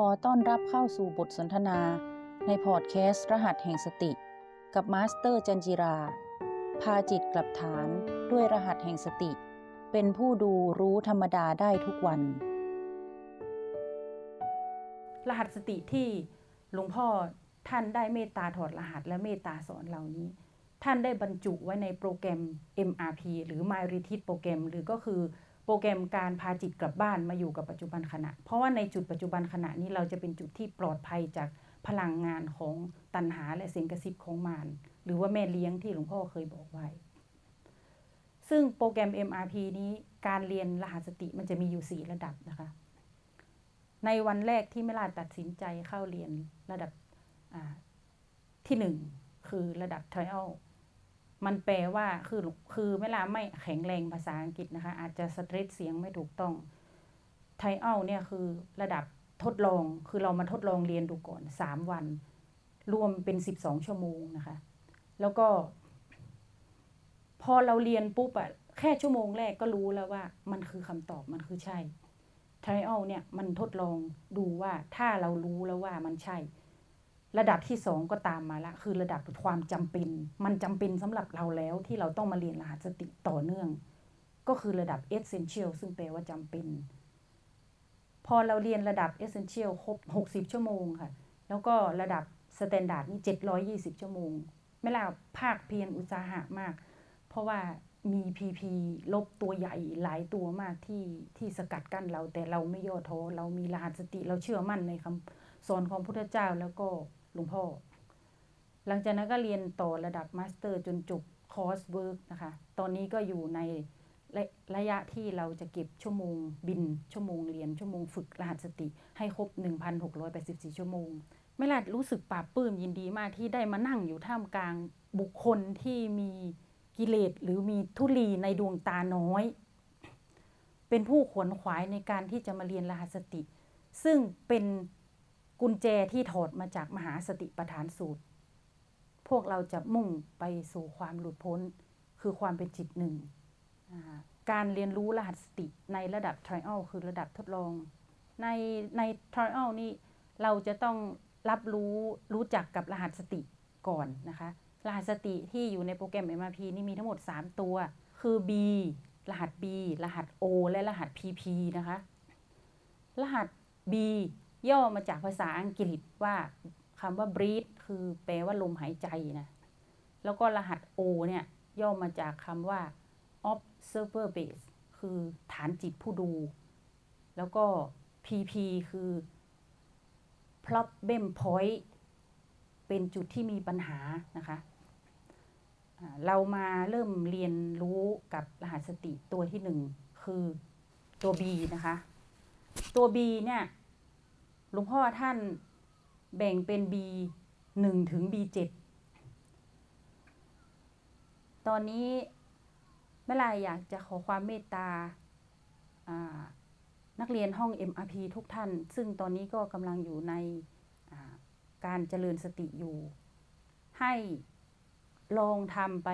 ขอต้อนรับเข้าสู่บทสนทนา ในพอดแคสต์ รหัสแห่งสติ กับมาสเตอร์จันทร์จิรา พาจิตกลับฐานด้วยรหัสแห่งสติ เป็นผู้ดูรู้ธรรมดาได้ทุกวัน รหัสสติที่หลวงพ่อท่านได้เมตตาถอดรหัสและเมตตาสอนเหล่านี้ ท่านได้บรรจุไว้ในโปรแกรม MRP หรือ My Retreat Program หรือก็คือ โปรแกรมการพาจิตกลับบ้านมาอยู่กับปัจจุบันขณะ เพราะว่าในจุดปัจจุบันขณะนี้เราจะเป็นจุดที่ปลอดภัยจากพลังงานของตัณหาและเสียงกระซิบของมารหรือว่าแม่เลี้ยงที่หลวงพ่อเคยบอกไว้ ซึ่งโปรแกรม MRP นี้การเรียนรหัสสติมันจะมีอยู่ 4 ระดับนะคะ ในวันแรกที่ไม่ลาตัดสินใจเข้าเรียนระดับที่หนึ่งคือระดับ trial มันแปลว่าคือคือเวลาไม่แข็งแรงภาษาอังกฤษนะคะ อาจจะสตรสเสียงไม่ถูกต้อง trial เนี่ยคือระดับทดลองคือเรามาทดลองเรียนดูก่อน 3 วัน รวมเป็น 12 ชั่วโมงนะคะ แล้วก็ พอเราเรียนปุ๊บอะแค่ชั่วโมงแรกก็รู้แล้วว่า มันคือคำตอบมันคือใช่ trial เนี่ยมันทดลองดูว่าถ้าเรารู้แล้วว่ามันใช่ ระดับที่สองก็ตามมาละ คือระดับความจำเป็น มันจำเป็นสำหรับเราแล้วที่เราต้องมาเรียนรหัสสติต่อเนื่อง ก็คือระดับ essential ซึ่งแปลว่าจำเป็น พอเราเรียนระดับ essential ครบ 60 ชั่วโมงค่ะ แล้วก็ระดับ standard นี่ 720 ชั่วโมง ไม่ล่าภาคเพียรอุตสาหะมาก เพราะว่ามีพีพีลบตัวใหญ่หลายตัวมากที่ที่สกัดกั้นเราแต่เราไม่ย่อท้อเรามีรหัสสติเราเชื่อมั่นในคคำสอนของพุทธเจ้าแล้วก็ หลวงพ่อ หลังจากนั้นก็เรียนต่อระดับ master จนจบ coursework นะคะ ตอนนี้ก็อยู่ในระระยะที่เราจะเก็บชั่วโมงบิน ชั่วโมงเรียน ชั่วโมงฝึกรหัสสติ ให้ครบ 1,684 ชั่วโมงไม่ลาดรู้สึกปลาบปลื้มยินดีมากที่ได้มานั่งอยู่ท่ามกลางบุคคลที่มีกิเลสหรือมีทุลีในดวงตาน้อย เป็นผู้ขวนขวายในการที่จะมาเรียนรหัสสติ ซึ่งเป็น กุญแจที่ถอดมาจากมหาสติปัฏฐานสูตร พวกเราจะมุ่งไปสู่ความหลุดพ้น คือความเป็นจิตหนึ่ง การเรียนรู้รหัสสติในระดับ trial คือระดับทดลอง ในใน trial นี่เราจะต้องรับรู้รู้จักกับรหัสสติก่อนนะคะ รหัสสติที่อยู่ในโปรแกรม MRP นี่มีทั้งหมด 3 ตัว คือ B รหัส B รหัส O และรหัส PP นะคะ รหัส B ย่อมาจากภาษาอังกฤษว่าคำว่า breathe คือแปลว่าลมหายใจนะ แล้วก็รหัส O เนี่ย ย่อมาจากคำว่า observer base คือฐานจิตผู้ดู แล้วก็ PP คือ problem point เป็นจุดที่มีปัญหานะคะ เรามาเริ่มเรียนรู้กับรหัสสติตัวที่หนึ่งคือตัว B นะคะ ตัว B เนี่ย หลวงพ่อท่านแบ่งเป็น B หนึ่งถึง B เจ็ดตอนนี้เมื่อไรอยากจะขอความเมตตานักเรียนห้อง MRP ทุกท่าน ซึ่งตอนนี้ก็กำลังอยู่ในการเจริญสติอยู่ ให้ลองทำไป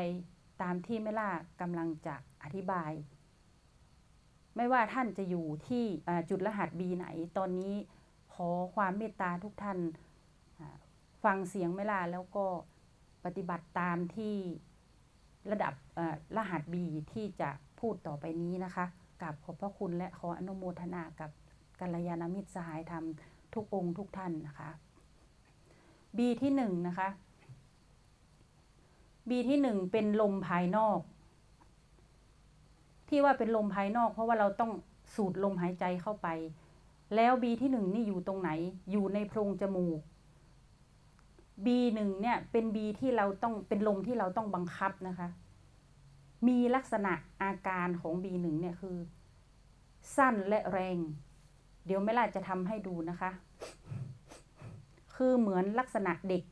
ตามที่แม่ล่ากำลังจะอธิบาย ไม่ว่าท่านจะอยู่ที่จุดรหัส B ไหนตอนนี้ อความเมตตาทุกท่านฟังเสียงไม่ลาแล้วก็ปฏิบัติตามที่ระดับรหัสบีที่จะพูดต่อไปนี้นะคะกับขอบพระคุณและขออนุโมทนากับกัลยาณมิตรสหายธรรมทุกองค์ทุกท่านนะคะบีที่หนึ่งนะคะบีที่หนึ่งเป็นลมภายนอก ที่ว่าเป็นลมภายนอก เพราะว่าเราต้องสูดลมหายใจเข้าไป แล้วบีที่หนึ่งนี่อยู่ตรงไหน อยู่ในโพรงจมูกบีหนึ่งเนี่ยเป็นบีที่เราต้องเป็นลมที่เราต้องบังคับนะคะ มีลักษณะอาการของบีหนึ่งเนี่ยคือ สั้นและแรง เดี๋ยวไม่ล่าจะทำให้ดูนะคะ คือเหมือนลักษณะเด็ก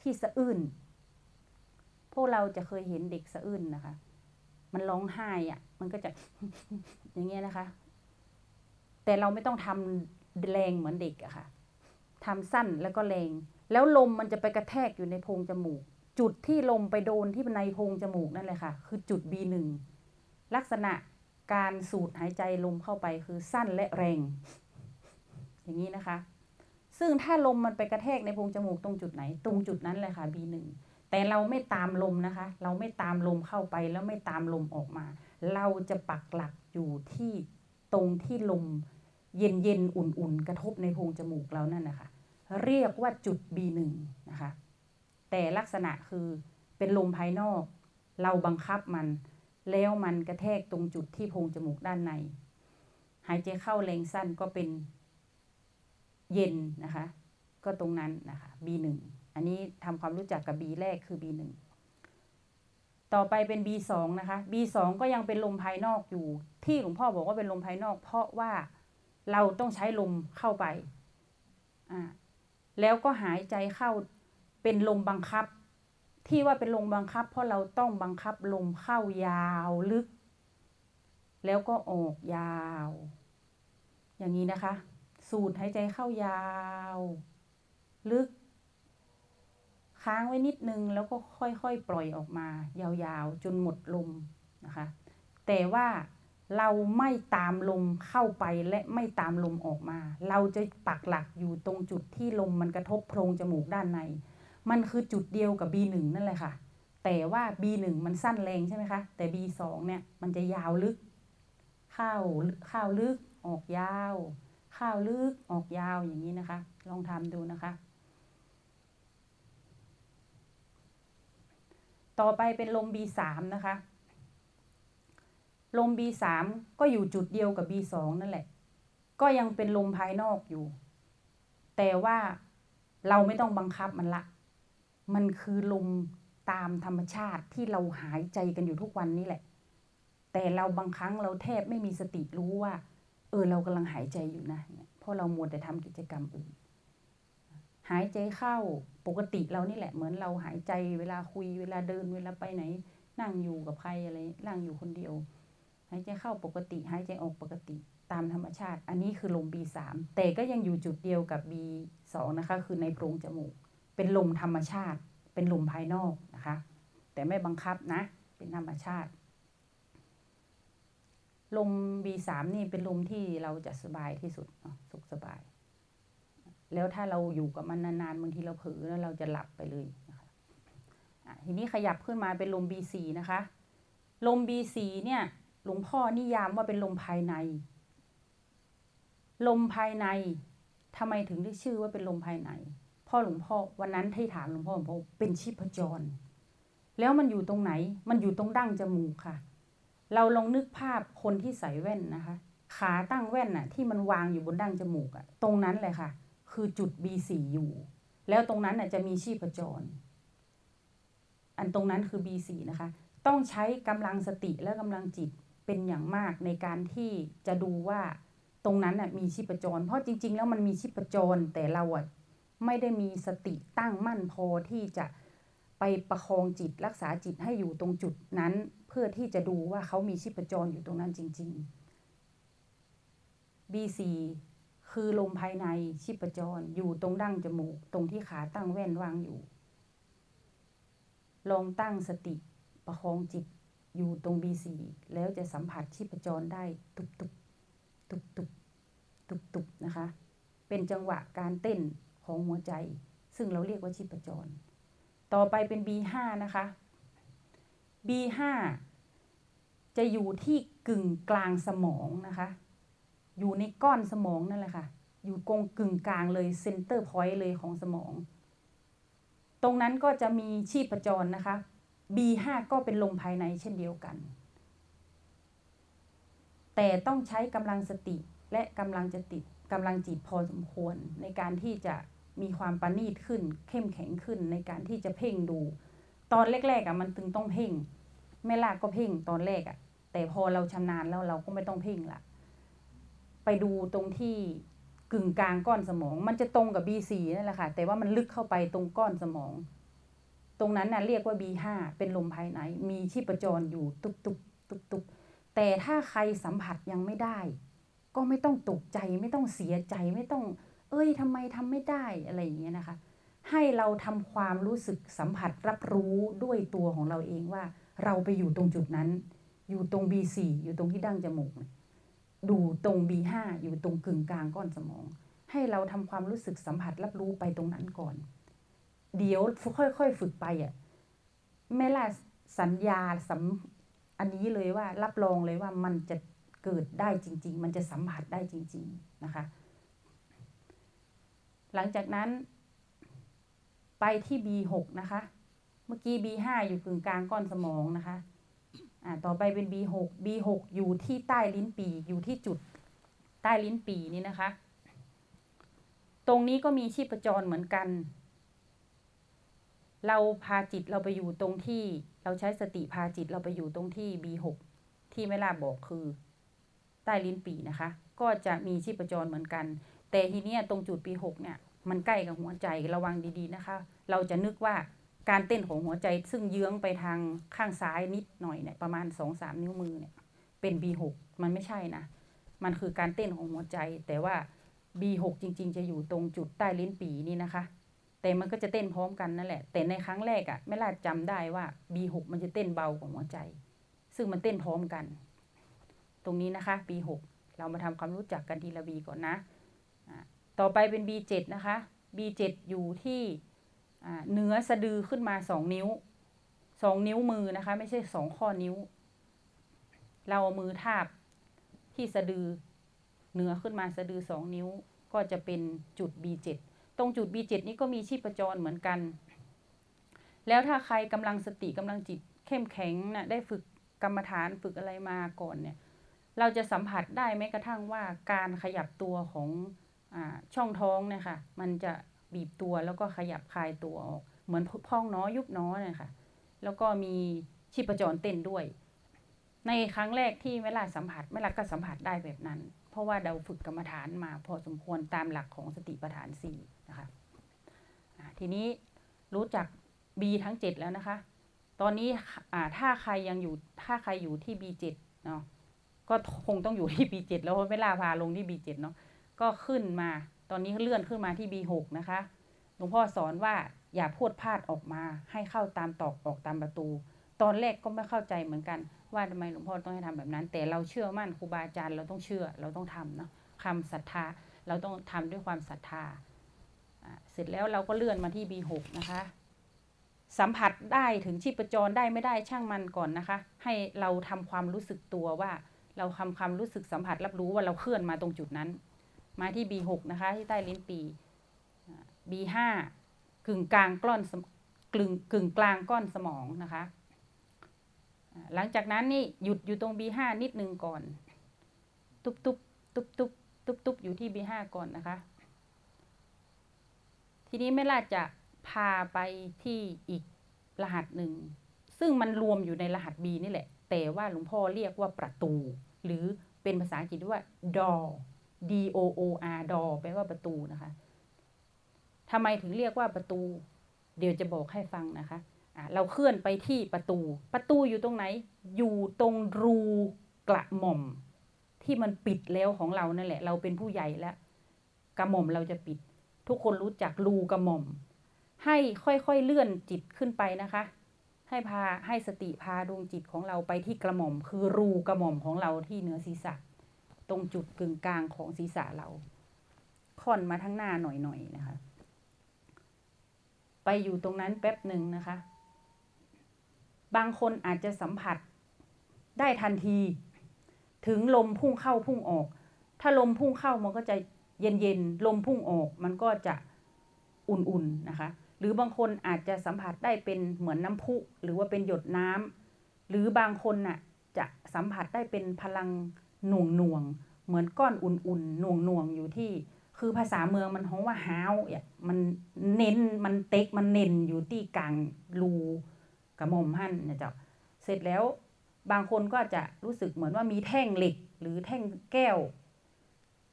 ที่สะอื้น พวกเราจะเคยเห็นเด็กสะอื้นนะคะ มันร้องไห้อะมันก็จะอย่างเงี้ยนะคะ แต่เราไม่ต้องทำแรงเหมือนเด็กอะค่ะทำสั้นแล้วก็แรง แล้วลมมันจะไปกระแทกอยู่ในโพรงจมูก จุดที่ลมไปโดนที่ในโพรงจมูกนั่นแหละค่ะ คือจุด B1 ลักษณะการสูดหายใจลมเข้าไปคือสั้นและแรง อย่างนี้นะคะ ซึ่งถ้าลมมันไปกระแทกในโพรงจมูกตรงจุดไหน ตรงจุดนั้นเลยค่ะ B1 แต่เราไม่ตามลมนะคะ เราไม่ตามลมเข้าไปแล้วไม่ตามลมออกมา เราจะปักหลักอยู่ที่ตรงที่ลม เย็นเย็นอุ่นๆ กระทบในโพรงจมูกเรานั่นนะคะเรียกว่าจุด B1 นะคะแต่ลักษณะคือเป็นลมภายนอก เราบังคับมัน แล้วมันกระแทกตรงจุดที่โพรงจมูกด้านใน หายใจเข้าแรงสั้นก็เป็นเย็นนะคะ ก็ตรงนั้นนะคะ B1 อันนี้ทำความรู้จักกับ B แรกคือ B1 ต่อไปเป็น B2 นะคะ B2 ก็ยังเป็นลมภายนอกอยู่ ที่หลวงพ่อบอกว่าเป็นลมภายนอก เพราะว่า เราต้องใช้ลมเข้าไปอ่าแล้วก็หายใจเข้าเป็นลมบังคับ ที่ว่าเป็นลมบังคับ เพราะเราต้องบังคับลมเข้ายาวลึก แล้วก็ออกยาว อย่างนี้นะคะ สูดหายใจเข้ายาว ลึก ค้างไว้นิดนึงแล้วก็ค่อยๆปล่อยออกมา ยาวๆ จนหมดลมนะคะ แต่ว่า เราไม่ตามลมเข้าไปและไม่ตามลมออกมา เราจะปักหลักอยู่ตรงจุดที่ลมมันกระทบโพรงจมูกด้านใน มันคือจุดเดียวกับ B1 นั่นแหละค่ะ แต่ว่า B1 มันสั้นแรงใช่ไหมคะ แต่ B2 เนี่ยมันจะยาวลึก เข้าเข้าลึกออกยาว เข้าลึกออกยาวอย่างนี้นะคะ ลองทำดูนะคะ ต่อไปเป็นลม B3 นะคะ ลม B3 ก็อยู่จุดเดียวกับ B2 นั่นแหละ ก็ยังเป็นลมภายนอกอยู่ แต่ว่าเราไม่ต้องบังคับมันละ มันคือลมตามธรรมชาติที่เราหายใจกันอยู่ทุกวันนี้แหละ แต่เราบางครั้งเราแทบไม่มีสติรู้ว่า เออเรากำลังหายใจอยู่นะ เพราะเรามัวแต่ทำกิจกรรมอื่น หายใจเข้าปกติเรานี่แหละ เหมือนเราหายใจเวลาคุยเวลาเดินเวลาไปไหน นั่งอยู่กับใครอะไรนั่งอยู่คนเดียวายใจเข้าปกติ หายใจออกปกติตามธรรมชาติ อันนี้คือลม B3 แต่ก็ยังอยู่จุดเดียวกับ B2 นะคะคือในโพรงจมูก เป็นลมธรรมชาติ เป็นลมภายนอกนะคะ แต่ไม่บังคับนะ เป็นธรรมชาติ ลม B3 นี่เป็นลมที่เราจะสบายที่สุดสุขสบาย แล้วถ้าเราอยู่กับมันนานๆบางทีเราเผลอแล้วเราจะหลับไปเลยนะคะทีนี้ขยับขึ้นมาเป็นลม B4 นะคะ ลม B4 เนี่ย หลวงพ่อนิยามว่าเป็นลมภายใน ลมภายในทำไมถึงได้ชื่อว่าเป็นลมภายในพ่อหลวงพ่อวันนั้นที่ถามหลวงพ่อหลวงพ่อเป็นชีพจร แล้วมันอยู่ตรงไหน มันอยู่ตรงดั้งจมูกค่ะ เราลองนึกภาพคนที่ใส่แว่นนะคะ ขาตั้งแว่นน่ะ ที่มันวางอยู่บนดั้งจมูกอะตรงนั้นเลยค่ะ คือจุด B4 อยู่ แล้วตรงนั้นน่ะจะมีชีพจร อันตรงนั้นคือ B4 นะคะ ต้องใช้กำลังสติและกำลังจิต เป็นอย่างมากในการที่จะดูว่าตรงนั้นน่ะมีชีพจร เพราะจริง ๆ แล้วมันมีชีพจร แต่เราอะไม่ได้มีสติตั้งมั่นพอที่จะไปประคองจิตรักษาจิตให้อยู่ตรงจุดนั้น เพื่อที่จะดูว่าเขามีชีพจรอยู่ตรงนั้นจริง ๆ B4 คือลมภายในชีพจรอยู่ตรงดั้งจมูก ตรงที่ขาตั้งแว่นวางอยู่ ลองตั้งสติประคองจิต อยู่ตรง B4 แล้วจะสัมผัสชีพจรได้ตุบตุบตุบตุบตุบตุบนะคะ เป็นจังหวะการเต้นของหัวใจ ซึ่งเราเรียกว่าชีพจร ต่อไปเป็น B5 นะคะ B5 จะอยู่ที่กึ่งกลางสมองนะคะ อยู่ในก้อนสมองนั่นแหละค่ะ อยู่กงกึ่งกลางเลย center point เลยของสมอง ตรงนั้นก็จะมีชีพจรนะคะ B5 ก็เป็นลมภายในเช่นเดียวกัน แต่ต้องใช้กำลังสติและกำลังจะติดกำลังจิตพอสมควร ในการที่จะมีความประณีตขึ้น เข้มแข็งขึ้นในการที่จะเพ่งดู ตอนแรกๆอะมันถึงต้องเพ่งแม่ลากก็เพ่งตอนแรกอะ แต่พอเราชำนาญแล้วเราก็ไม่ต้องเพ่งละไปดูตรงที่กึ่งกลางก้อนสมอง มันจะตรงกับ B4 นั่นแหละค่ะ แต่ว่ามันลึกเข้าไปตรงก้อนสมอง ตรงนั้นน่ะเรียกว่า B5 เป็นลมภายใน มีชีพจรอยู่ตุบตุบตุบตุบแต่ถ้าใครสัมผัสยังไม่ได้ ก็ไม่ต้องตกใจไม่ต้องเสียใจไม่ต้อง เอ้ยทำไมทำไม่ได้อะไรอย่างเงี้ยนะคะ ให้เราทำความรู้สึกสัมผัสรับรู้ด้วยตัวของเราเองว่า เราไปอยู่ตรงจุดนั้น อยู่ตรง B4 อยู่ตรงที่ดั้งจมูกดูตรง B5 อยู่ตรงกึ่งกลางก้อนสมอง ให้เราทำความรู้สึกสัมผัสรับรู้ไปตรงนั้นก่อน เดี๋ยวค่อยๆฝึกไปอะแม่ล่าสัญญาสัมอันนี้เลยว่ารับรองเลยว่ามันจะเกิดได้จริง ๆ มันจะสัมผัสได้จริง ๆนะคะ หลังจากนั้น ไปที่ B6 นะคะ เมื่อกี้ B5 อยู่กึ่งกลางก้อนสมองนะคะอ่าต่อไปเป็น B6 B6 อยู่ที่ใต้ลิ้นปีอยู่ที่จุดใต้ลิ้นปีนี่นะคะ ตรงนี้ก็มีชีพจรเหมือนกัน เราพาจิตเราไปอยู่ตรงที่ เราใช้สติพาจิตเราไปอยู่ตรงที่ B6 ที่ไม่ลาบอกคือ ใต้ลิ้นปีนะคะ ก็จะมีชีพจรเหมือนกัน แต่ทีเนี้ยตรงจุด B6 เนี่ยมันใกล้กับหัวใจระวังดีๆนะคะ เราจะนึกว่าการเต้นของหัวใจซึ่งเยื้องไปทางข้างซ้ายนิดหน่อยเนี่ยประมาณสองสามนิ้วมือเนี่ยเป็น B6 มันไม่ใช่นะ มันคือการเต้นของหัวใจ แต่ว่า B6 จริง ๆ จะอยู่ตรงจุดใต้ลิ้นปีนี่นะคะ แต่มันก็จะเต้นพร้อมกันนั่นแหละ แต่ในครั้งแรกอะ่ะไม่ลาจำได้ว่า B6 มันจะเต้นเบากว่าหัวใจ ซึ่งมันเต้นพร้อมกัน ตรงนี้นะคะ B6 เรามาทำความรู้จักกันทีละ B ก่อนนะะต่อไปเป็น B7 นะคะ B7 อยู่ที่เนื้อสะดือขึ้นมาสองนิ้วสองนิ้วมือนะคะ ไม่ใช่สองข้อนิ้ว เราเอามือทาบที่สะดือเนื้อขึ้นมาสะดือสองนิ้วก็จะเป็นจุด B7 ตรงจุด B7 นี้ก็มีชีพจรเหมือนกัน แล้วถ้าใครกำลังสติกำลังจิตเข้มแข็งนะ่ะได้ฝึกกรรมฐานฝึกอะไรมาก่อนเนี่ยเราจะสัมผัสได้แม้กระทั่งว่าการขยับตัวของอช่องท้องเนี่ยค่ะมันจะบีบตัวแล้วก็ขยับคลายตัวออกเหมือนพองน้อยุบน้อเนี่ยค่ะแล้วก็มีชีพจรเต้นด้วย ในครั้งแรกที่แม่ลาสัมผัสแม่ลาก็สัมผัสได้แบบนั้น เพราะว่าเราฝึกกรรมฐานมาพอสมควรตามหลักของสติปัฏฐานสี่ นะคะทีนี้รู้จัก B ทั้ง 7 แล้วนะคะ ตอนนี้ถ้าใครยังอยู่ถ้าใครอยู่ที่ B7 เนาะก็คงต้องอยู่ที่ B7 แล้วเพราะเวลาพาลงที่ B7 เนาะก็ขึ้นมาตอนนี้เลื่อนขึ้นมาที่ B6 นะคะหลวงพ่อสอนว่าอย่าพูดพลาดออกมา ให้เข้าตามตอกออกตามประตู ตอนแรกก็ไม่เข้าใจเหมือนกัน ว่าทำไมหลวงพ่อต้องให้ทำแบบนั้น แต่เราเชื่อมั่นครูบาอาจารย์เราต้องเชื่อเราต้องทำเนาะคำศรัทธาเราต้องทำด้วยความศรัทธา เสร็จแล้วเราก็เลื่อนมาที่ B6 นะคะ สัมผัสได้ถึงชีพจรได้ไม่ได้ช่างมันก่อนนะคะ ให้เราทำความรู้สึกตัวว่า เราทำความรู้สึกสัมผัสรับรู้ว่าเราเคลื่อนมาตรงจุดนั้น มาที่ B6 นะคะที่ใต้ลิ้นปี B5 กึ่งกลางก้อนกึ่งกึ่งกลางก้อนสมองนะคะ หลังจากนั้นนี่หยุดอยู่ตรง B5 นิดนึงก่อน ตุบตุบตุบตุบตุบตุบอยู่ที่ B5 ก่อนนะคะ ทีนี้แม่ล่าจะพาไปที่อีกรหัสหนึ่ง ซึ่งมันรวมอยู่ในรหัส B นี่แหละ แต่ว่าหลวงพ่อเรียกว่าประตู หรือเป็นภาษาอังกฤษว่า door D O O R door แปลว่าประตูนะคะทำไมถึงเรียกว่าประตู เดี๋ยวจะบอกให้ฟังนะคะะเราเคลื่อนไปที่ประตู ประตูอยู่ตรงไหน อยู่ตรงรูกระหม่อม ที่มันปิดแล้วของเรานั่นแหละ เราเป็นผู้ใหญ่แล้ว กระหม่อมเราจะปิด ทุกคนรู้จักรูกระหม่อม ให้ค่อยๆเลื่อนจิตขึ้นไปนะคะ ให้พาให้สติพาดวงจิตของเราไปที่กระหม่อม คือรูกระหม่อมของเราที่เหนือศีรษะ ตรงจุดกึ่งกลางของศีรษะเรา ค่อนมาทั้งหน้าหน่อยๆนะคะ ไปอยู่ตรงนั้นแป๊บหนึ่งนะคะ บางคนอาจจะสัมผัสได้ทันที ถึงลมพุ่งเข้าพุ่งออก ถ้าลมพุ่งเข้ามันก็จะ เย็นๆลมพุ่งออกมันก็จะอุ่นๆนะคะ หรือบางคนอาจจะสัมผัสได้เป็นเหมือนน้ำพุหรือว่าเป็นหยดน้ำหรือบางคนน่ะจะสัมผัสได้เป็นพลังหน่วงหน่วงเหมือนก้อนอุ่นๆหน่วงหน่วงอยู่ที่ คือภาษาเมืองมันฮ้องว่าฮาวเนี่ยมันเน้นมันเต็กมันเน้นอยู่ที่กลางรูกระหม่อมหั่นนะเจ้าเสร็จแล้วบางคนก็จะรู้สึกเหมือนว่ามีแท่งเหล็ก หรือแท่งแก้ว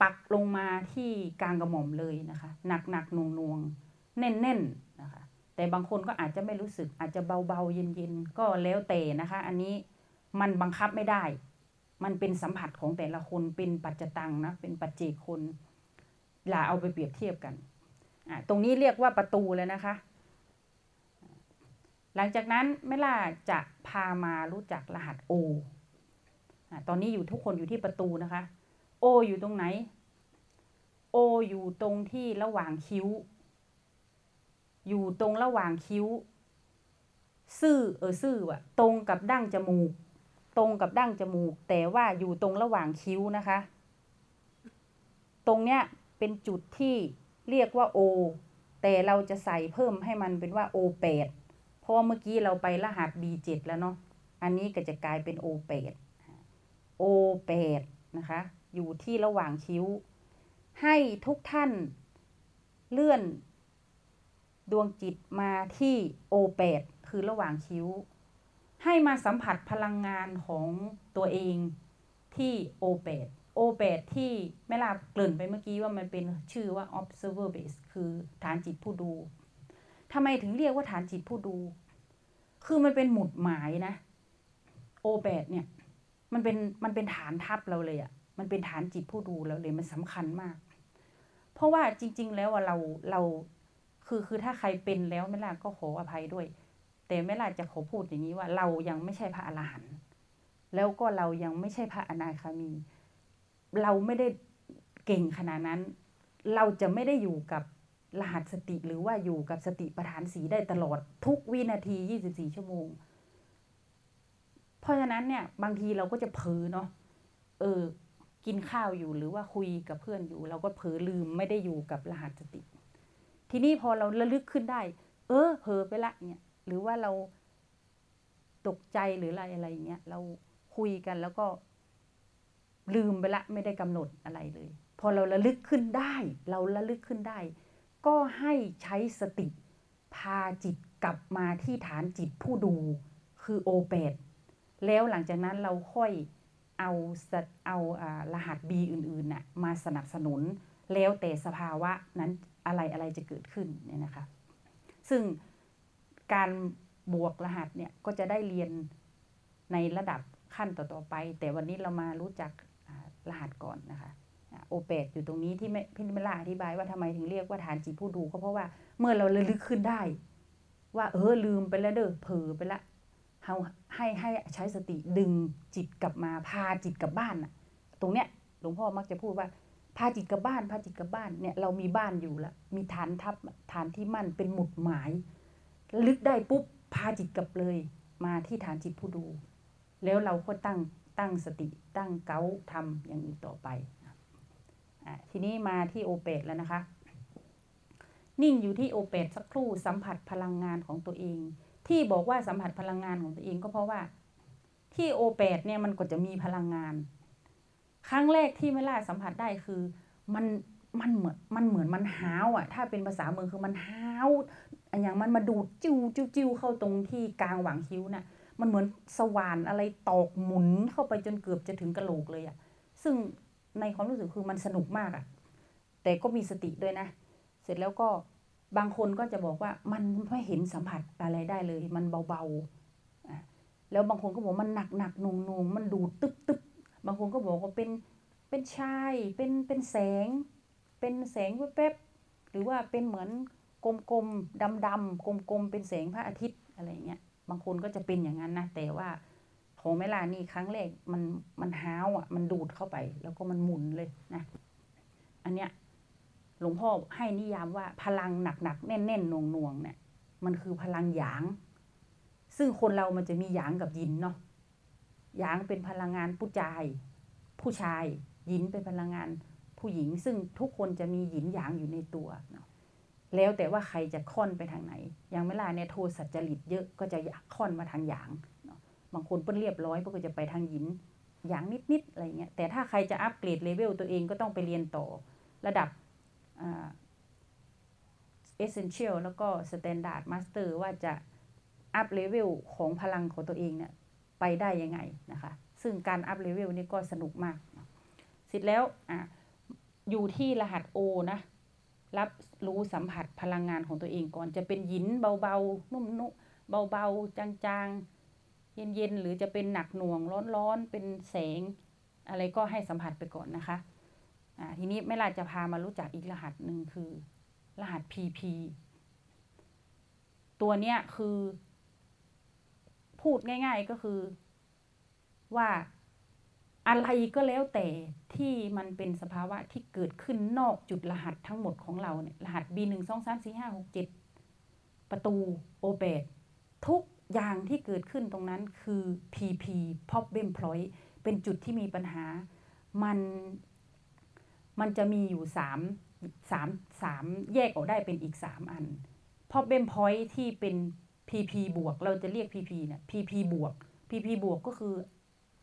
ปักลงมาที่กลางกระหม่อมเลยนะคะ หนักหนักน่วงน่วงแน่นแน่นนะคะ แต่บางคนก็อาจจะไม่รู้สึกอาจจะเบาๆเย็นๆก็แล้วแต่นะคะ อันนี้มันบังคับไม่ได้ มันเป็นสัมผัสของแต่ละคนเป็นปัจจตังนะเป็นปัจเจกคนลาเอาไปเปรียบเทียบกันตรงนี้เรียกว่าประตูเลยนะคะ หลังจากนั้นแม่ล่าจะพามารู้จักรหัส O ตอนนี้อยู่ทุกคนอยู่ที่ประตูนะคะ O อยู่ตรงไหน O อยู่ตรงที่ระหว่างคิ้ว อยู่ตรงระหว่างคิ้ว ซื่อเออซื่อวะตรงกับดั้งจมูก ตรงกับดั้งจมูก แต่ว่าอยู่ตรงระหว่างคิ้วนะคะ ตรงเนี้ยเป็นจุดที่เรียกว่า O แต่เราจะใส่เพิ่มให้มันเป็นว่า O8 เพราะว่าเมื่อกี้เราไปรหัส B7 แล้วเนาะ อันนี้ก็จะกลายเป็น O8 O8 นะคะ อยู่ที่ระหว่างคิ้ว ให้ทุกท่านเลื่อน ดวงจิตมาที่ O8 คือระหว่างคิ้ว ให้มาสัมผัสพลังงานของตัวเองที่ O8 O8 ที่แม่ลาเกริ่นไปเมื่อกี้ว่ามันเป็นชื่อว่า observer base คือฐานจิตผู้ดูทำไมถึงเรียกว่าฐานจิตผู้ดู คือมันเป็นหมุดหมายนะ O8 เปดเนี่ย มันเป็นมันเป็นฐานทัพเราเลยอะ มันเป็นฐานจิตผู้ดูเราเลยมันสำคัญมาก เพราะว่าจริง ๆ แล้วเราเราคือคือถ้าใครเป็นแล้วแม่ล่าก็ขออภัยด้วย แต่แม่ล่าจะขอพูดอย่างนี้ว่า เรายังไม่ใช่พระอรหันต์แล้วก็เรายังไม่ใช่พระอนาคามี เราไม่ได้เก่งขนาดนั้น เราจะไม่ได้อยู่กับรหัสสติหรือว่าอยู่กับสติปัฏฐานสีได้ตลอดทุกวินาที 24 ชั่วโมง เพราะฉะนั้นเนี่ย บางทีเราก็จะเผลอเนาะเออ กินข้าวอยู่หรือว่าคุยกับเพื่อนอยู่ เราก็เผลอลืมไม่ได้อยู่กับรหัสสติ ทีนี้พอเราระลึกขึ้นได้ เออเผลอไปละเนี่ยหรือว่าเราตกใจหรืออะไรอะไรอย่างเงี้ยเราคุยกันแล้วก็ลืมไปละไม่ได้กำหนดอะไรเลย พอเราระลึกขึ้นได้ เราระลึกขึ้นได้ ก็ให้ใช้สติ พาจิตกลับมาที่ฐานจิตผู้ดูคือโอเปดแล้วหลังจากนั้นเราค่อย เอาเอารหัส B อื่นๆน่ะมาสนับสนุนแล้วแต่สภาวะนั้นอะไรอะไรจะเกิดขึ้นเนี่ยนะคะ ซึ่งการบวกรหัสเนี่ยก็จะได้เรียนในระดับขั้นต่อๆไป แต่วันนี้เรามารู้จักรหัสก่อนนะคะโอเปดอยู่ตรงนี้ที่พี่เมล่าอธิบายว่าทำไมถึงเรียกว่าฐานจิตผู้ดูก็เพราะว่าเมื่อเราระลึกขึ้นได้ ว่าเออลืมไปแล้วเด้อเผลอไปละ ให้ให้ใช้สติดึงจิตกลับมาพาจิตกลับบ้านน่ะตรงเนี้ยหลวงพ่อมักจะพูดว่าพาจิตกลับบ้านพาจิตกลับบ้านเนี่ยเรามีบ้านอยู่ล้วมีฐานทัพฐานที่มั่นเป็นหมุดหมายลึกได้ปุ๊บพาจิตกลับเลย มาที่ฐานจิตผู้ดู แล้วเราก็ตั้งตั้งสติตั้งเก้าทำอย่างนี้ต่อไปทีนี้มาที่โอเปตแล้วนะคะ นิ่งอยู่ที่โอเปตสักครู่สัมผัสพลังงานของตัวเอง ที่บอกว่าสัมผัสพลังงานของตัวเองก็เพราะว่าที่โอเปตเนี่ยมันก็จะมีพลังงาน ครั้งแรกที่ไม่ล่าสัมผัสได้คือมันมันเหมือนมันเหมือนมันห้าวอะ ถ้าเป็นภาษาเมืองคือมันห้าวอย่างมันมาดูดจิ้วจิ้วจิ้วเข้าตรงที่กลางหว่างคิ้วน่ะ มันเหมือนสว่านอะไรตอกหมุนเข้าไปจนเกือบจะถึงกระโหลกเลยอะ ซึ่งในความรู้สึกคือมันสนุกมากอะแต่ก็มีสติด้วยนะ เสร็จแล้วก็ บางคนก็จะบอกว่ามันไม่เห็นสัมผัสอะไรได้เลย มันเบาๆแล้วบางคนก็บอกมันหนักหนักนงนงมันดูดตึ๊บตึ๊บบางคนก็บอกว่าเป็นเป็นชายเป็นเป็นแสง เป็นแสงแวบๆหรือว่าเป็นเหมือนกลมๆดำๆกลมๆเป็นแสงพระอาทิตย์อะไรเงี้ยบางคนก็จะเป็นอย่างนั้นนะแต่ว่าของแมลานี่ครั้งแรกมันมันห้าวอะมันดูดเข้าไป แล้วก็มันหมุนเลยนะ อันเนี้ย หลวงพ่อให้นิยามว่าพลังหนักๆแน่นๆน่วงๆเนี่ยมันคือพลังหยาง ซึ่งคนเรามันจะมีหยางกับยินเนาะหยางเป็นพลังงานผู้ชาย ผู้ชายยินเป็นพลังงานผู้หญิง ซึ่งทุกคนจะมีหยินหยางอยู่ในตัวเนาะแล้วแต่ว่าใครจะค่อนไปทางไหน อย่างเวลาเนี่ยโทสัจจริตเยอะก็จะอยากค่อนมาทางหยางบางคนเปิ้นเรียบร้อยเปิ้นก็จะไปทางหยินอย่างนิดๆอะไรเงี้ยแต่ถ้าใครจะอัปเกรดเลเวลตัวเองก็ต้องไปเรียนต่อระดับ essential แล้วก็ standard master ว่าจะ up level ของพลังของตัวเองเนี่ยไปได้ยังไงนะคะ ซึ่งการ up level นี่ก็สนุกมากเสร็จแล้วออยู่ที่รหัส O นะ รับรู้สัมผัสพลังงานของตัวเองก่อนจะเป็นหยินเบาๆ นุ่มๆเบาๆ จางๆ เย็นๆ หรือจะเป็นหนักหน่วงร้อนๆ เป็นแสง อะไรก็ให้สัมผัสไปก่อนนะคะ ทีนี้ไม่ลาจะพามารู้จักอีกรหัสหนึ่งคือ รหัส PP ตัวเนี้ยคือ พูดง่าย ๆก็คือว่าอะไรก็แล้วแต่ที่มันเป็นสภาวะที่เกิดขึ้นนอกจุดรหัสทั้งหมดของเราเนี่ยรหัส B 1 2 3 4 5 6 7ประตูโอเปดทุกอย่างที่เกิดขึ้นตรงนั้นคือ PP problem point เป็นจุดที่มีปัญหา มัน มันจะมีอยู่สามสามสามแยกออกได้เป็นอีกสามอัน problem point ที่เป็น PP บวก เราจะเรียก PP เนี่ย PP บวก PP บวกก็คือ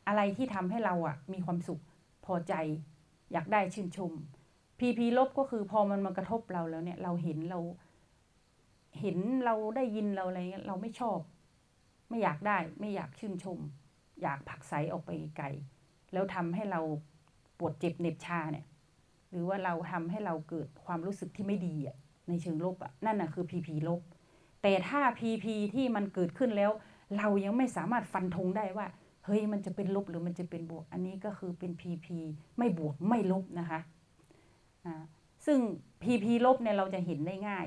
อะไรที่ทำให้เราอะมีความสุขพอใจ อยากได้ชื่นชม PP ลบก็คือพอมันมากระทบเราแล้วเนี่ย เราเห็นเรา เห็นเราได้ยินเราอะไรเงี้ยเราไม่ชอบ ไม่อยากได้ไม่อยากชื่นชม อยากผักไสออกไปไกลแล้วทำให้เราปวดเจ็บเน็บชาเนี่ย หรือว่าเราทำให้เราเกิดความรู้สึกที่ไม่ดีอะในเชิงลบอะนั่นน่ะคือ PP ลบ แต่ถ้า PP ที่มันเกิดขึ้นแล้ว เรายังไม่สามารถฟันธงได้ว่า เฮ้ยมันจะเป็นลบหรือมันจะเป็นบวก อันนี้ก็คือเป็น PP ไม่บวกไม่ลบนะคะอ่าซึ่ง PP ลบเนี่ยเราจะเห็นได้ง่าย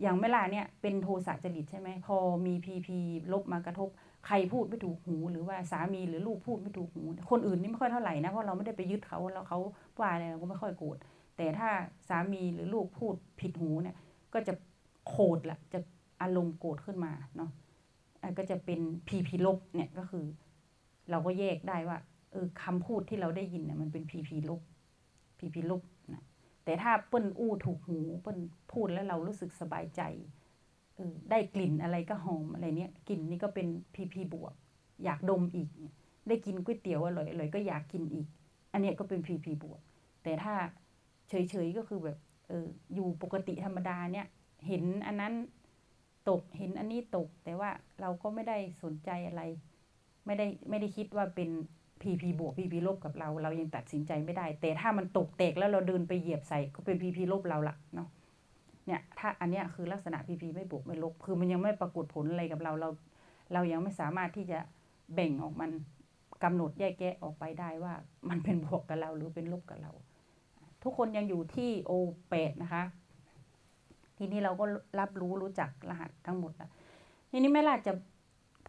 อย่างเวลาเนี่ยเป็นโทสะจริตใช่ไหมพอมี PP ลบมากระทบ ใครพูดไม่ถูกหูหรือว่าสามีหรือลูกพูดไม่ถูกหู คนอื่นนี่ไม่ค่อยเท่าไหร่นะเพราะเราไม่ได้ไปยึดเขาแล้วเขาว่าอะไรเราก็ไม่ค่อยโกรธแต่ถ้าสามีหรือลูกพูดผิดหูเนี่ยก็จะโกรธละจะอารมณ์โกรธขึ้นมาเนาะก็จะเป็น PP ลบเนี่ยก็คือ เราก็แยกได้ว่าเออคำพูดที่เราได้ยินเนี่ยมันเป็น PP ลบ PP ลบนะแต่ถ้าเปิ้นอู้ถูกหูเปิ้นพูดแล้วเรารู้สึกสบายใจ ได้กลิ่นอะไรก็หอมอะไรเนี้ยกลิ่นนี้ก็เป็น PP บวก อยากดมอีก ได้กินก๋วยเตี๋ยวอร่อยอร่อยก็อยากกินอีก อันเนี้ยก็เป็น PP บวก แต่ถ้าเฉยๆก็คือแบบเอออยู่ปกติธรรมดาเนี่ย เห็นอันนั้นตกเห็นอันนี้ตก แต่ว่าเราก็ไม่ได้สนใจอะไร ไม่ได้ไม่ได้คิดว่าเป็น PP บวก PP ลบกับเรา เรายังตัดสินใจไม่ได้ แต่ถ้ามันตกแตกแล้วเราเดินไปเหยียบใส่ก็เป็น PP ลบเราละเนาะ เนี่ยถ้าอันเนี้ยคือลักษณะ PP ไม่บวกไม่ลบ คือมันยังไม่ปรากฏผลอะไรกับเราเรา เรายังไม่สามารถที่จะแบ่งออกมันกำหนดแยกแยะออกไปได้ว่า มันเป็นบวกกับเราหรือเป็นลบกับเรา ทุกคนยังอยู่ที่ O8 นะคะ ทีนี้เราก็รับรู้รู้จักรหัสทั้งหมดแล้วทีนี้แม่ลาจะ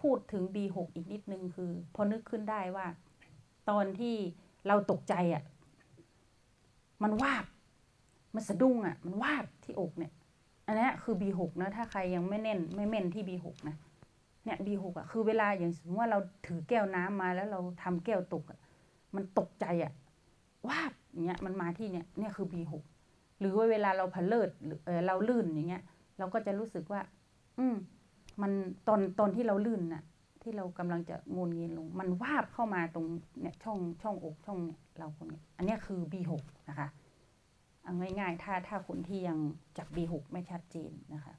พูดถึง B6 อีกนิดนึงคือ พอนึกขึ้นได้ว่า ตอนที่เราตกใจอะ่ะ มันวาบ มันสะดุ้งอะ่ะ มันวาบที่อกเนี่ย อันนี้คือ B6 นะ ถ้าใครยังไม่เน่นไม่เม่นที่ B6 นะ เนี่ย B6 อะ คือเวลาอย่างสมมติว่าเราถือแก้วน้ำมาแล้วเราทำแก้วตกอะ มันตกใจอะวาบอย่างเงี้ย มันมาที่เนี่ย เนี่ยคือ B6 หรือว่าเวลาเราพเลิดหรือเออเราลื่นอย่างเงี้ย เราก็จะรู้สึกว่า อืม มันตอนตอนที่เราลื่นน่ะ ที่เรากำลังจะงนเงินลง มันวาบเข้ามาตรงเนี่ยช่องช่องอกช่องเนี่ยเราคนเนี้ยอันนี้คือ B6 นะคะ เอาง่ายๆ ถ้าถ้าคนที่ยังจับ B6 ไม่ชัดเจนนะคะ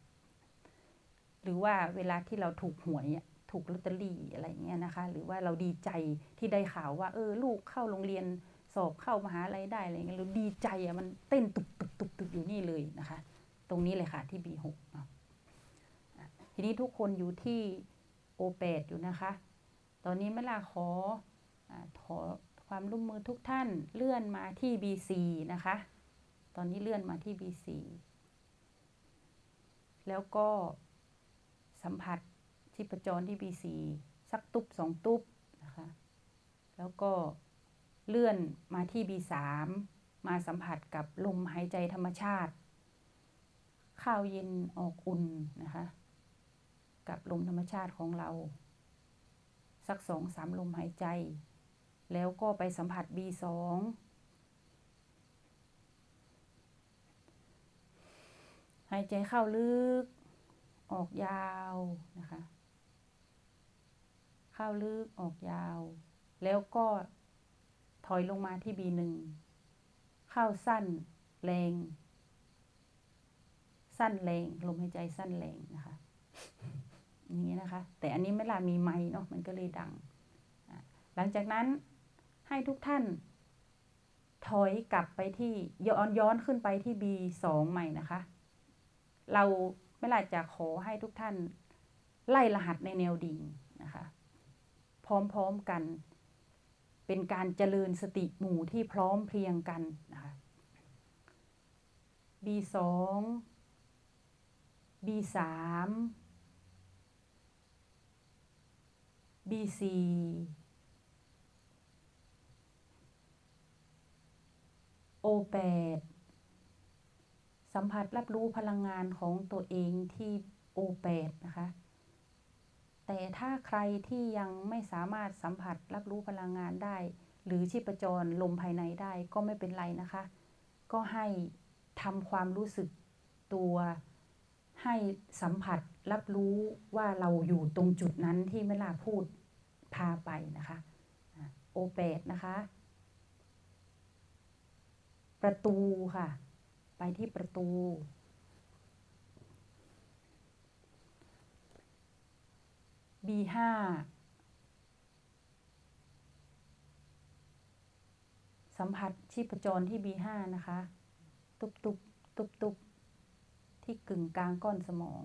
หรือว่าเวลาที่เราถูกหวยถูกลอตเตอรี่อะไรเงี้ยนะคะ หรือว่าเราดีใจที่ได้ข่าวว่า เออ ลูกเข้าโรงเรียนสอบเข้ามหาลัยได้อะไรเงี้ยเราดีใจอะมันเต้นตุบตุบตุบตุบอยู่นี่เลยนะคะ ตรงนี้เลยค่ะที่ B6 ทีนี้ทุกคนอยู่ที่ O8 อยู่นะคะ ตอนนี้แม่ลาขออขอความร่วมมือทุกท่านเลื่อนมาที่ B4 นะคะ ตอนนี้เลื่อนมาที่ B4 แล้วก็สัมผัสที่ประจรที่ B4 สักตุบสองตุบนะคะ แล้วก็เลื่อนมาที่ B3 มาสัมผัสกับลมหายใจธรรมชาติ ข้าวเย็นออกอุ่นนะคะ กับลมธรรมชาติของเรา สักสองสามลมหายใจ แล้วก็ไปสัมผัส B2 หายใจเข้าลึก ออกยาวนะคะ เข้าลึกออกยาว แล้วก็ถอยลงมาที่ B1 เข้าสั้นแรง สั้นแรงลมหายใจสั้นแรงนะคะ อย่างนี้นะคะ แต่อันนี้ไม่ลามีไม้เนาะมันก็เลยดัง หลังจากนั้นให้ทุกท่าน ถอยกลับไปที่ย้อนย้อนขึ้นไปที่ B2 ใหม่นะคะ เราไม่ลาจะขอให้ทุกท่านไล่รหัสในแนวดิ่งนะคะ พร้อมๆกัน เป็นการเจริญสติหมู่ที่พร้อมเพรียงกันนะคะ B2 B3 B4 โอแปด สัมผัสรับรู้พลังงานของตัวเองที่โอแปดนะคะ แต่ถ้าใครที่ยังไม่สามารถสัมผัสรับรู้พลังงานได้ หรือชีพจรลมภายในได้ก็ไม่เป็นไรนะคะ ก็ให้ทำความรู้สึกตัวให้สัมผัสรับรู้ว่าเราอยู่ตรงจุดนั้นที่เวลาพูดพาไปนะคะ โอแปดนะคะ ประตูค่ะ ไปที่ประตู B5 สัมผัสชีพจรที่ B5 นะคะ ตุบตุบตุบตุบที่กึ่งกลางก้อนสมอง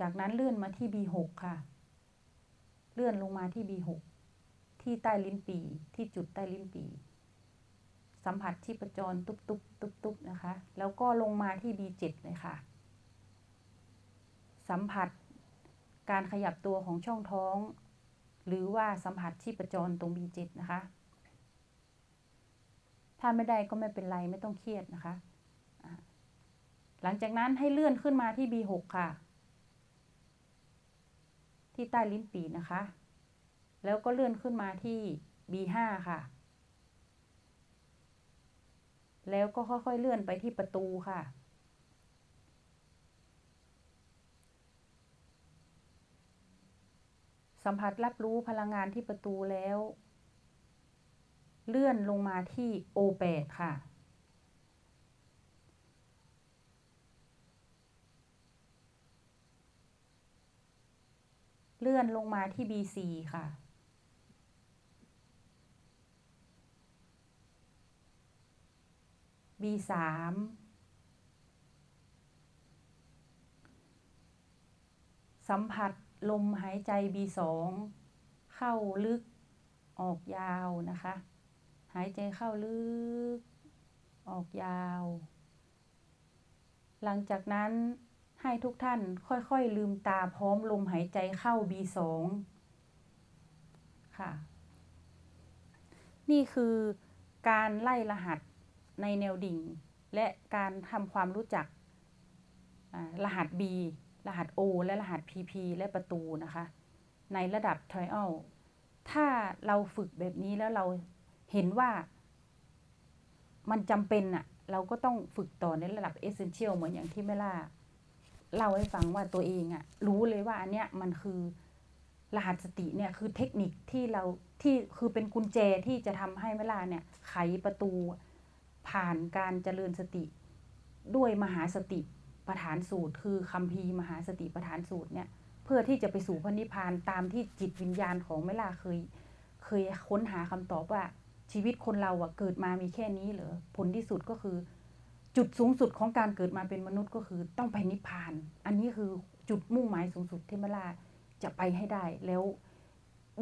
จากนั้นเลื่อนมาที่ B6 ค่ะ เลื่อนลงมาที่ B6 ที่ใต้ลิ้นปีที่จุดใต้ลิ้นปี สัมผัสชีพจรตุบตุบตุบตุบนะคะ แล้วก็ลงมาที่ B7 เลยค่ะ สัมผัสการขยับตัวของช่องท้อง หรือว่าสัมผัสชีพจรตรง B7 นะคะ ถ้าไม่ได้ก็ไม่เป็นไรไม่ต้องเครียดนะคะ หลังจากนั้นให้เลื่อนขึ้นมาที่ B6 ค่ะ ที่ใต้ลิ้นปีนะคะ แล้วก็เลื่อนขึ้นมาที่ B5 ค่ะ แล้วก็ค่อยๆเลื่อนไปที่ประตูค่ะ สัมผัสรับรู้พลังงานที่ประตูแล้ว เลื่อนลงมาที่ O8 ค่ะ เลื่อนลงมาที่ B4 ค่ะ B3 สัมผัสลมหายใจ B2 เข้าลึกออกยาวนะคะ หายใจเข้าลึก ออกยาว หลังจากนั้นให้ทุกท่านค่อยๆ ลืมตาพร้อมลมหายใจเข้า B2 ค่ะ นี่คือการไล่รหัส ในแนวดิ่ง และการทำความรู้จักรหัส B รหัส O และรหัส PP และประตูนะคะ ในระดับ trial ถ้าเราฝึกแบบนี้แล้วเราเห็นว่ามันจำเป็นอะเราก็ต้องฝึกต่อในระดับ essential เหมือนอย่างที่แม่ล่าเล่าให้ฟังว่าตัวเองอะรู้เลยว่าอันเนี้ยมันคือรหัสสติเนี่ยคือเทคนิคที่เราที่คือเป็นกุญแจที่จะทำให้แม่ล่าเนี่ยไขประตู ผ่านการเจริญสติ ด้วยมหาสติประฐานสูตร คือคำพีมหาสติประฐานสูตรเนี่ยเพื่อที่จะไปสู่พระนิพพานตามที่จิตวิญญาณของแม่ล่าเคย เคยค้นหาคำตอบว่าชีวิตคนเราอะเกิดมามีแค่นี้เหรอผลที่สุดก็คือ จุดสูงสุดของการเกิดมาเป็นมนุษย์ก็คือต้องไปนิพพาน อันนี้คือจุดมุ่งหมายสูงสุดที่แม่ล่าจะไปให้ได้แล้ว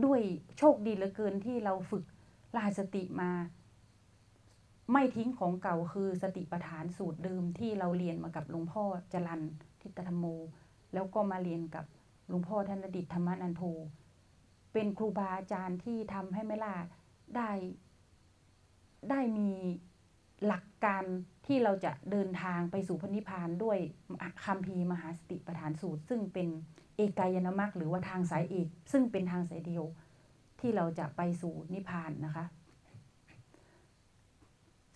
ด้วยโชคดีเหลือเกินที่เราฝึกลาสติมา ไม่ทิ้งของเก่าคือสติปัฏฐานสูตรเดิมที่เราเรียนมากับหลวงพ่อจรันทิตธรรมโม แล้วก็มาเรียนกับหลวงพ่อธนดิตธรรมนันโทเป็นครูบาอาจารย์ที่ทำให้แม่ล่าได้ได้มีหลักการที่เราจะเดินทางไปสู่พระนิพพานด้วยคำพีมหาสติปัฏฐานสูตร ซึ่งเป็นเอกายนามัคหรือว่าทางสายเอก ซึ่งเป็นทางสายเดียวที่เราจะไปสู่นิพพานนะคะ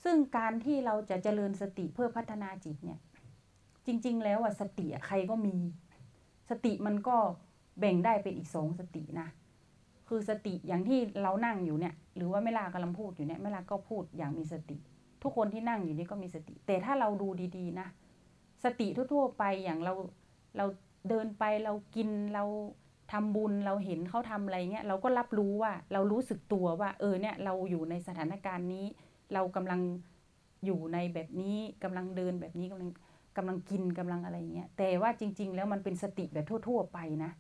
ซึ่งการที่เราจะเจริญสติเพื่อพัฒนาจิตเนี่ย จริง ๆ แล้วอะสติใครก็มี สติมันก็แบ่งได้เป็นอีกสองสตินะ คือสติอย่างที่เรานั่งอยู่เนี่ย หรือว่าเมลากำลังพูดอยู่เนี่ยเมลาก็พูดอย่างมีสติ ทุกคนที่นั่งอยู่นี่ก็มีสติ แต่ถ้าเราดูดีๆนะ สติทั่วๆไปอย่างเราเราเดินไปเรากินเราทำบุญเราเห็นเขาทำอะไรเงี้ยเราก็รับรู้ว่าเรารู้สึกตัวว่า เออเนี่ยเราอยู่ในสถานการณ์นี้ เรากำลังอยู่ในแบบนี้กำลังเดินแบบนี้กำลังกำลังกินกำลังอะไรเงี้ยแต่ว่าจริง ๆ แล้วมันเป็นสติแบบทั่ว ๆ ไปนะ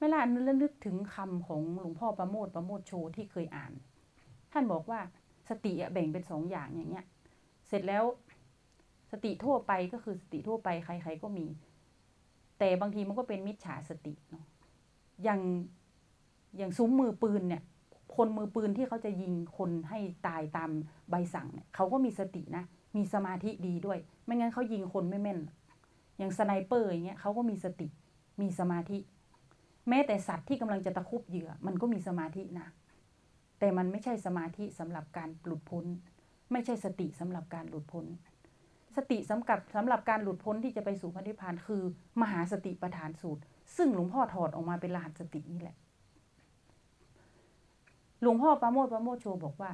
เวลานึกถึงคำของหลวงพ่อประโมทประโมทโชที่เคยอ่าน ท่านบอกว่าสติแบ่งเป็นสองอย่างอย่างเงี้ย เสร็จแล้วสติทั่วไปก็คือสติทั่วไปใคร ๆ ก็มี แต่บางทีมันก็เป็นมิจฉาสติเนาะอย่างอย่างซุ้มมือปืนเนี่ย คนมือปืนที่เขาจะยิงคนให้ตายตามใบสั่งเนี่ยเขาก็มีสตินะ มีสมาธิดีด้วย ไม่งั้นเขายิงคนไม่แม่น อย่าง sniper อย่างเงี้ยเขาก็มีสติ มีสมาธิ แม้แต่สัตว์ที่กำลังจะตะคุบเหยื่อ มันก็มีสมาธินะ แต่มันไม่ใช่สมาธิสำหรับการหลุดพ้น ไม่ใช่สติสำหรับการหลุดพ้น สติสำหรับสำหรับการหลุดพ้นที่จะไปสู่พระนิพพานคือ มหาสติปฐานสูตร ซึ่งหลวงพ่อถอดออกมาเป็นรหัสสตินี่แหละ หลวงพ่อประโมทประโมทโชบอกว่า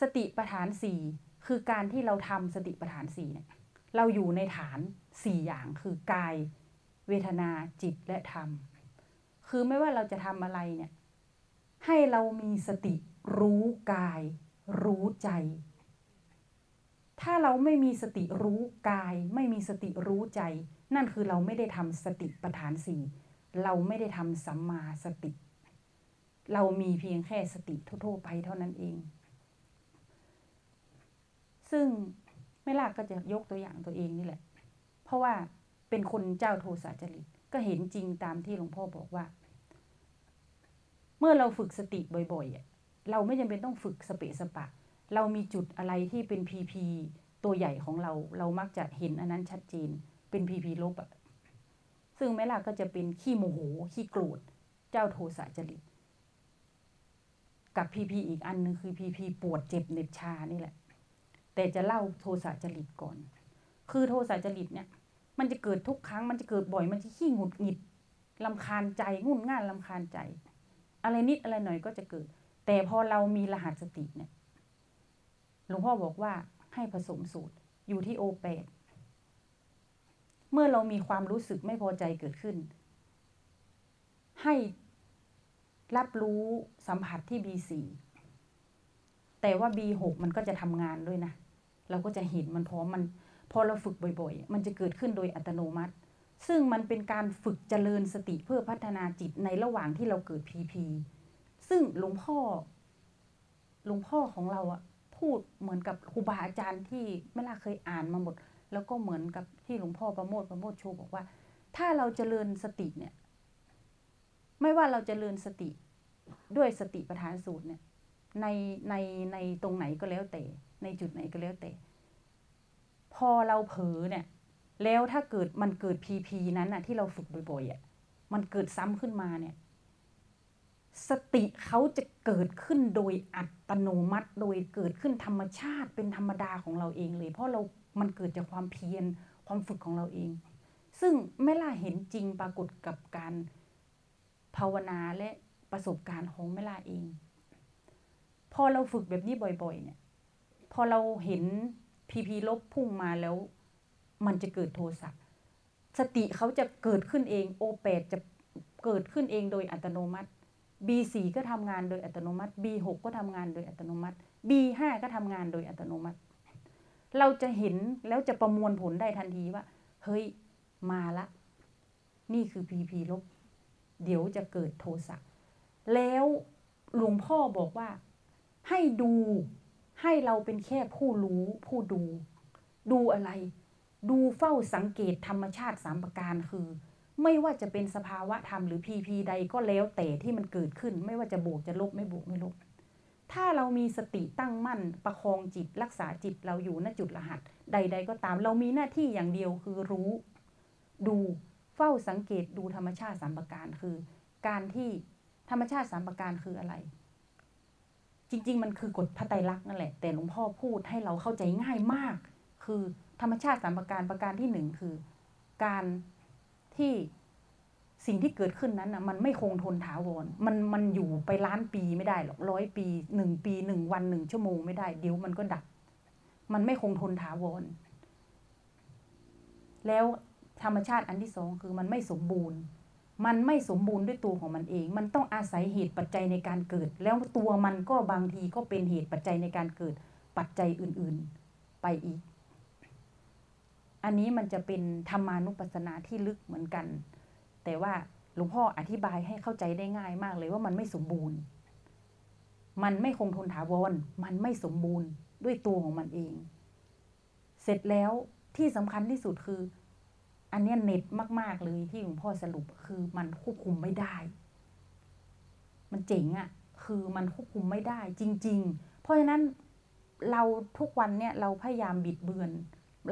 สติปัฏฐานสี่คือการที่เราทำสติปัฏฐานสี่เนี่ยเราอยู่ในฐานสี่อย่างคือกาย เวทนาจิตและธรรม คือไม่ว่าเราจะทำอะไรเนี่ย ให้เรามีสติรู้กาย รู้ใจ ถ้าเราไม่มีสติรู้กาย ไม่มีสติรู้ใจ นั่นคือเราไม่ได้ทำสติปัฏฐานสี่เราไม่ได้ทำสัมมาสติ เรามีเพียงแค่สติทั่วๆไปเท่านั้นเอง ซึ่งไม่ลากก็จะยกตัวอย่างตัวเองนี่แหละ เพราะว่าเป็นคนเจ้าโทสะจริตก็เห็นจริงตามที่หลวงพ่อบอกว่า เมื่อเราฝึกสติบ่อยๆเราไม่จำเป็นต้องฝึกสเปะสปะ เรามีจุดอะไรที่เป็นพีพีตัวใหญ่ของเรา เรามักจะเห็นอันนั้นชัดเจน เป็นพีพีลบอะซึ่งแม่ล่ะก็จะเป็นขี้โมโหขี้โกรธ เจ้าโทสะจริต กับพีพีอีกอันหนึงคือพีพีปวดเจ็บเหน็บชานี่แหละ แต่จะเล่าโทสะจริตก่อน คือโทสะจริตเนี่ย มันจะเกิดทุกครั้งมันจะเกิดบ่อยมันจะขี้หงุดหงิดลำคาญใจงุ่นง่านลำคาญใจ อะไรนิดอะไรหน่อยก็จะเกิด แต่พอเรามีรหัสสติเนี่ยหลวงพ่อบอกว่าให้ผสมสูตรอยู่ที่โอแปดเมื่อเรามีความรู้สึกไม่พอใจเกิดขึ้น ให้ รับรู้สัมผัสที่ B4 แต่ว่า B6 มันก็จะทำงานด้วยนะ เราก็จะเห็นมันพร้อมมันพอเราฝึกบ่อยๆ มันจะเกิดขึ้นโดยอัตโนมัติ ซึ่งมันเป็นการฝึกเจริญสติเพื่อพัฒนาจิตในระหว่างที่เราเกิด PP ซึ่งหลวงพ่อหลวงพ่อของเราอะพูดเหมือนกับครูบาอาจารย์ที่ไม่ล่าเคยอ่านมาหมด แล้วก็เหมือนกับที่หลวงพ่อประโมทประโมทโชว์บอกว่า ถ้าเราเจริญสติเนี่ย ไม่ว่าเราจะเริญสติด้วยสติปัฏฐานสูตรเนี่ยในในในตรงไหนก็แล้วแต่ ในจุดไหนก็แล้วแต่ พอเราเผลอเนี่ย แล้วถ้าเกิดมันเกิดพีพีนั้นน่ะที่เราฝึกบ่อยๆอะมันเกิดซ้ำขึ้นมาเนี่ย สติเขาจะเกิดขึ้นโดยอัตโนมัติ โดยเกิดขึ้นธรรมชาติเป็นธรรมดาของเราเองเลย เพราะเรามันเกิดจากความเพียรความฝึกของเราเอง ซึ่งไม่ล่าเห็นจริงปรากฏกับการ ภาวนาและประสบการณ์ของแม่ล่าเอง พอเราฝึกแบบนี้บ่อย ๆ เนี่ย พอเราเห็นพีพีลบพุ่งมาแล้ว มันจะเกิดโทสะสติเขาจะเกิดขึ้นเองโอแปดจะเกิดขึ้นเองโดยอัตโนมัติ B4 ก็ทำงานโดยอัตโนมัติ B6 ก็ทำงานโดยอัตโนมัติ B5 ก็ทำงานโดยอัตโนมัติ เราจะเห็นแล้วจะประมวลผลได้ทันทีว่า เฮ้ย มาละ นี่คือ PP ลบ เดี๋ยวจะเกิดโทสะแล้วหลวงพ่อบอกว่า ให้ดูให้เราเป็นแค่ผู้รู้ผู้ดู ดูอะไร ดูเฝ้าสังเกตธรรมชาติสามประการคือ ไม่ว่าจะเป็นสภาวะธรรมหรือพีพีใดก็แล้วแต่ที่มันเกิดขึ้น ไม่ว่าจะบวกจะลบไม่บวกไม่ลบ ถ้าเรามีสติตั้งมั่น ประคองจิตรักษาจิตเราอยู่ณจุดรหัส ใด ๆ ก็ตาม เรามีหน้าที่อย่างเดียวคือรู้ ดู เฝ้าสังเกตดูธรรมชาติสามประการคือ การที่ธรรมชาติสามประการคืออะไร จริง ๆ มันคือกฎพระไตรลักษณ์นั่นแหละ แต่หลวงพ่อพูดให้เราเข้าใจง่ายมาก คือธรรมชาติสามประการประการที่หนึ่งคือ การที่สิ่งที่เกิดขึ้นนั้นนะมันไม่คงทนถาวร มันมันอยู่ไปล้านปีไม่ได้หรอกร้อยปีหนึ่งปีหนึ่งวันหนึ่งชั่วโมงไม่ได้ เดี๋ยวมันก็ดับ มันไม่คงทนถาวร แล้ว ธรรมชาติอันที่สองคือมันไม่สมบูรณ์ มันไม่สมบูรณ์ด้วยตัวของมันเอง มันต้องอาศัยเหตุปัจจัยในการเกิด แล้วตัวมันก็บางทีก็เป็นเหตุปัจจัยในการเกิดปัจจัยอื่นๆไปอีก อันนี้มันจะเป็นธรรมานุปัสสนาที่ลึกเหมือนกัน แต่ว่าหลวงพ่ออธิบายให้เข้าใจได้ง่ายมากเลยว่ามันไม่สมบูรณ์ มันไม่คงทนถาวร มันไม่สมบูรณ์ด้วยตัวของมันเอง เสร็จแล้วที่สำคัญที่สุดคือ อันเนี้ยเน็ตมาก ๆ เลยที่หลวงพ่อสรุปคือมันควบคุมไม่ได้ มันเจ๋งอะ่ะ คือมันควบคุมไม่ได้ จริง ๆ เพราะฉะนั้นเราทุกวันเนี่ยเราพยายามบิดเบือน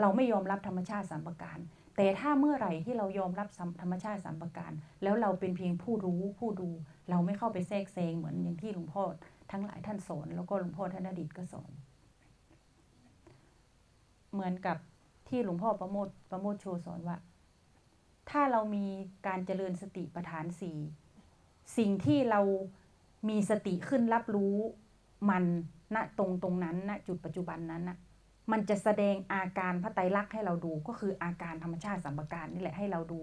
เราไม่ยอมรับธรรมชาติสามประการ แต่ถ้าเมื่อไหร่ที่เรายอมรับธรรมชาติสามประการ แล้วเราเป็นเพียงผู้รู้ผู้ดู เราไม่เข้าไปแทรกแซงเหมือนอย่างที่หลวงพ่อทั้งหลายท่านสอนแล้วก็หลวงพ่อท่านอดีตก็สอน เหมือนกับ ที่หลวงพ่อประโมทประโมทโชสอนว่า ถ้าเรามีการเจริญสติปัฏฐานสี่สิ่งที่เรามีสติขึ้นรับรู้มันณตรงตรงนั้นณจุดปัจจุบันนั้นนะมันจะแสดงอาการพระไตรลักษณ์ให้เราดูก็คืออาการธรรมชาติสัมปการนี่แหละให้เราดู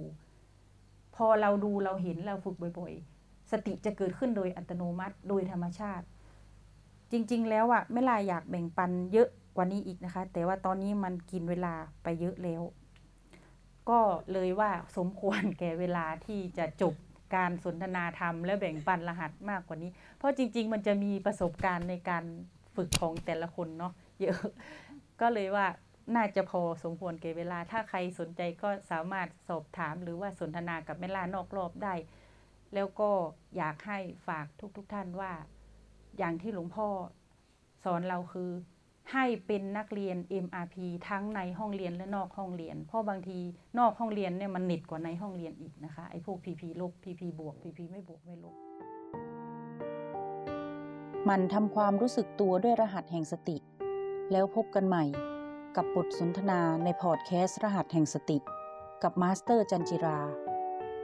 พอเราดูเราเห็นเราฝึกบ่อย ๆ สติจะเกิดขึ้นโดยอัตโนมัติโดยธรรมชาติ จริง ๆ แล้วอะไม่ลาอยากแบ่งปันเยอะ กว่านี้อีกนะคะ แต่ว่าตอนนี้มันกินเวลาไปเยอะแล้ว ก็เลยว่าสมควรแก่เวลาที่จะจบการสนทนาธรรมและแบ่งปันรหัสมากกว่านี้ เพราะจริง ๆ มันจะมีประสบการณ์ในการฝึกของแต่ละคนเนาะเยอะก็เลยว่าน่าจะพอสมควรแก่เวลา ถ้าใครสนใจก็สามารถสอบถามหรือว่าสนทนากับแม่ลานอกรอบได้ แล้วก็อยากให้ฝากทุกๆทท่านว่า อย่างที่หลวงพ่อสอนเราคือ ให้เป็นนักเรียน MRP ทั้งในห้องเรียนและนอกห้องเรียน เพราะบางทีนอกห้องเรียนเนี่ยมันเน็ตกว่าในห้องเรียนอีกนะคะไอ้พวก PP ลบ PP บวก PP ไม่บวกไม่ลบมันทำความรู้สึกตัวด้วยรหัสแห่งสติ แล้วพบกันใหม่ กับบทสนทนาในพอดแคสต์รหัสแห่งสติ กับมาสเตอร์จันทร์จิรา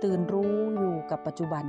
ตื่นรู้อยู่กับปัจจุบัน